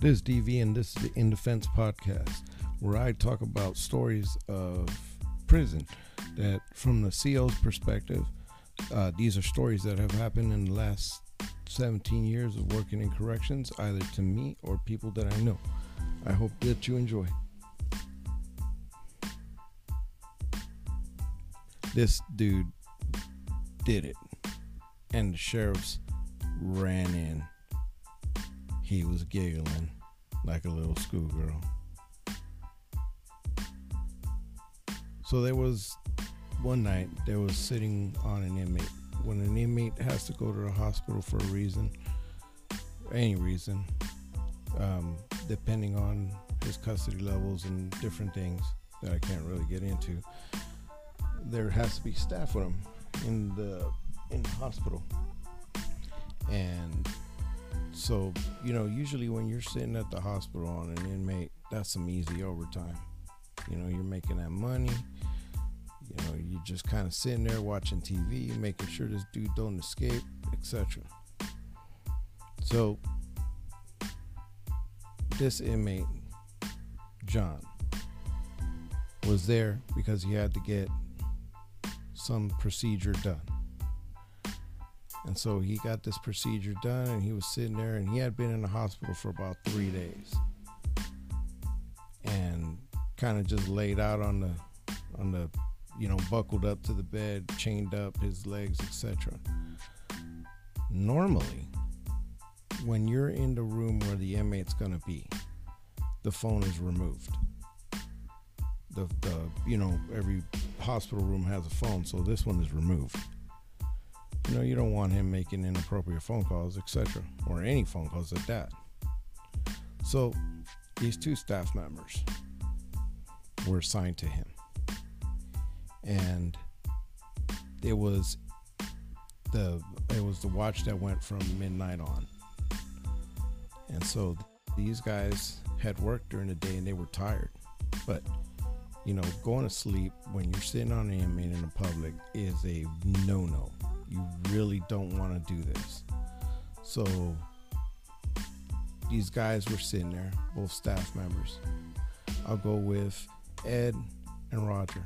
This is DV, and this is the In Defense podcast, where I talk about stories of prison that, from the CO's perspective, uh, these are stories that have happened in the last 17 years of working in corrections, either to me or people that I know. I hope that you enjoy. This dude did it, and the sheriffs ran in. He was giggling like a little schoolgirl. So there was one night there was sitting on an inmate. When an inmate has to go to the hospital for a reason, any reason, um, depending on his custody levels and different things that I can't really get into, there has to be staff with him in the in the hospital. And so, you know, usually when you're sitting at the hospital on an inmate, that's some easy overtime. You know, you're making that money. You know, you're just kind of sitting there watching TV, making sure this dude don't escape, etc. So, this inmate, John, was there because he had to get some procedure done. And so he got this procedure done and he was sitting there and he had been in the hospital for about three days. And kind of just laid out on the on the you know, buckled up to the bed, chained up his legs, etc. Normally, when you're in the room where the inmate's gonna be, the phone is removed. The, the you know every hospital room has a phone, so this one is removed. You know you don't want him making inappropriate phone calls, etc., or any phone calls at that. So these two staff members were assigned to him, and it was the it was the watch that went from midnight on, and so these guys had worked during the day and they were tired, but you know, going to sleep when you're sitting on an inmate in the public is a no-no. You really don't want to do this. So these guys were sitting there, both staff members. I'll go with Ed and Roger.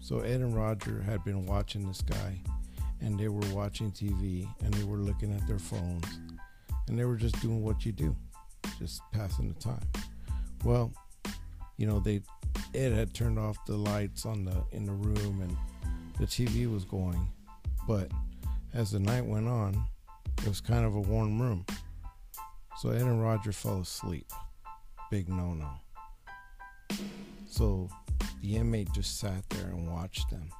So Ed and Roger had been watching this guy and they were watching TV and they were looking at their phones and they were just doing what you do, just passing the time. Well, you know, they Ed had turned off the lights on the in the room and the TV was going. But as the night went on, it was kind of a warm room. So Ed and Roger fell asleep. Big no no. So the inmate just sat there and watched them.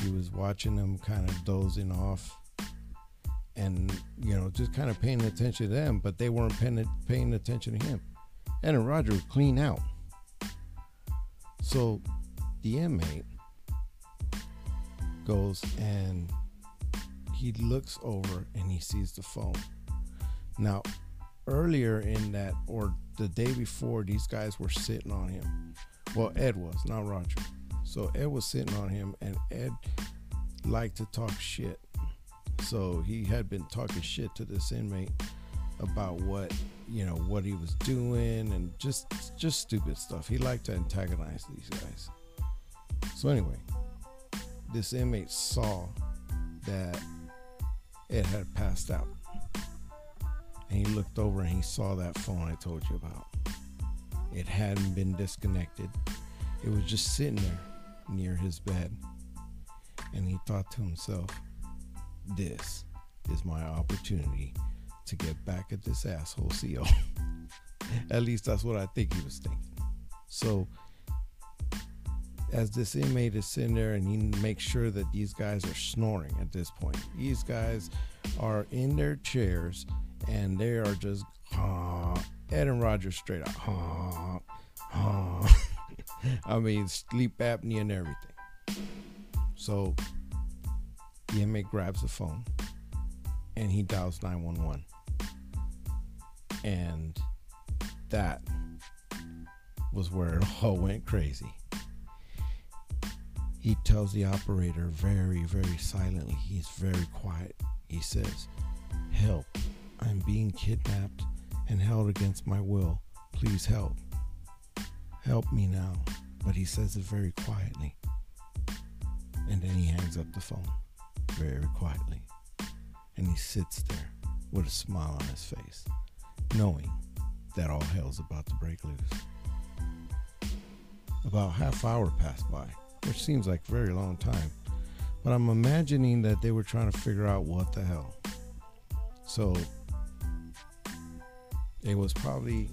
He was watching them kind of dozing off and, you know, just kind of paying attention to them, but they weren't paying, attention to him. Ed and Roger were clean out. So the inmate goes and he looks over and he sees the phone. Now, earlier in that, or the day before, these guys were sitting on him. Well, Ed was, not Roger. So Ed was sitting on him, and Ed liked to talk shit. So he had been talking shit to this inmate about what you know what he was doing and just just stupid stuff. He liked to antagonize these guys. So anyway, this inmate saw that Ed had passed out. And he looked over and he saw that phone I told you about. It hadn't been disconnected. It was just sitting there near his bed. And he thought to himself, this is my opportunity to get back at this asshole CO. at least that's what I think he was thinking. So, as this inmate is sitting there and he makes sure that these guys are snoring at this point, these guys are in their chairs and they are just, uh, Ed and Roger straight up. I mean, sleep apnea and everything. So, the inmate grabs the phone and he dials 911 and that was where it all went crazy. He tells the operator very, very silently, he's very quiet. He says, Help, I'm being kidnapped and held against my will. Please help. Help me now. But he says it very quietly. And then he hangs up the phone very quietly. And he sits there with a smile on his face, knowing that all hell's about to break loose. About half hour passed by, which seems like a very long time. But I'm imagining that they were trying to figure out what the hell. So it was probably,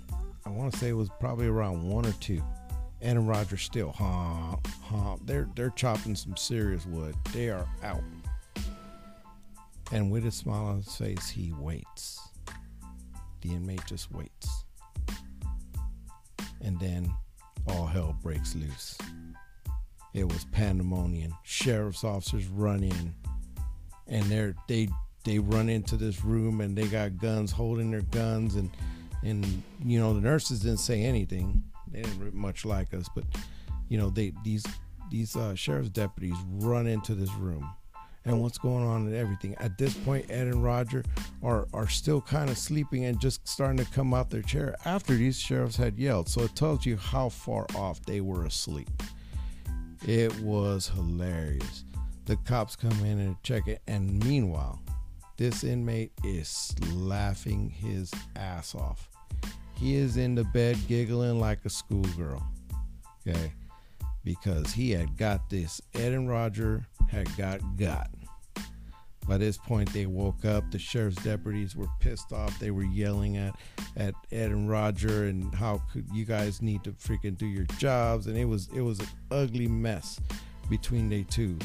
I want to say it was probably around one or two. And Roger still honk, honk. They're they're chopping some serious wood. They are out. And with a smile on his face, he waits. The inmate just waits. And then all hell breaks loose. It was pandemonium. Sheriff's officers run in, and they're they they run into this room and they got guns, holding their guns, and and you know the nurses didn't say anything. They didn't much like us, but you know they these these uh, sheriff's deputies run into this room and what's going on and everything. At this point, Ed and Roger are are still kind of sleeping and just starting to come out their chair after these sheriffs had yelled. So it tells you how far off they were asleep. It was hilarious. The cops come in and check it, and meanwhile, this inmate is laughing his ass off. He is in the bed giggling like a schoolgirl. Okay. Because he had got this. Ed and Roger had got got. By this point, they woke up. The sheriff's deputies were pissed off. They were yelling at, at Ed and Roger and how could you guys need to freaking do your jobs. And it was it was an ugly mess between they two.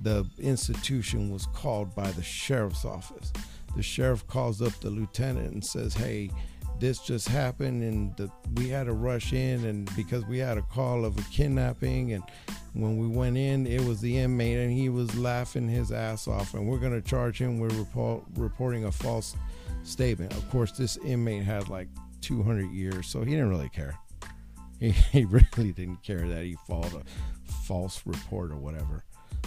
The institution was called by the sheriff's office. The sheriff calls up the lieutenant and says, "Hey, this just happened and the, we had to rush in and because we had a call of a kidnapping and when we went in it was the inmate and he was laughing his ass off. And we're going to charge him with report, reporting a false statement. Of course this inmate had like 200 years so he didn't really care. He, he really didn't care that he filed a false report or whatever.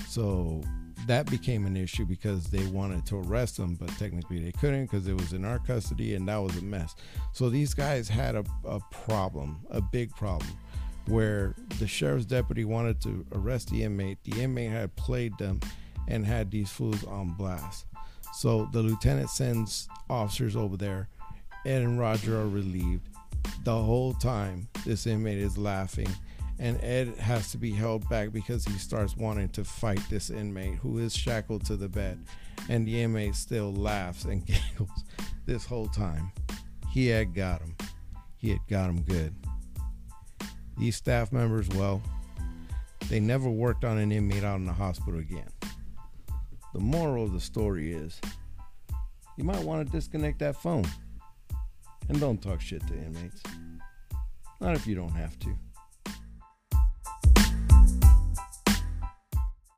So that became an issue because they wanted to arrest him, but technically they couldn't because it was in our custody and that was a mess. So these guys had a, a problem, a big problem, where the sheriff's deputy wanted to arrest the inmate. The inmate had played them and had these fools on blast. So the lieutenant sends officers over there. Ed and Roger are relieved. The whole time, this inmate is laughing and Ed has to be held back because he starts wanting to fight this inmate who is shackled to the bed. And the inmate still laughs and giggles this whole time. He had got him. He had got him good. These staff members, well, they never worked on an inmate out in the hospital again. The moral of the story is you might want to disconnect that phone. And don't talk shit to inmates. Not if you don't have to.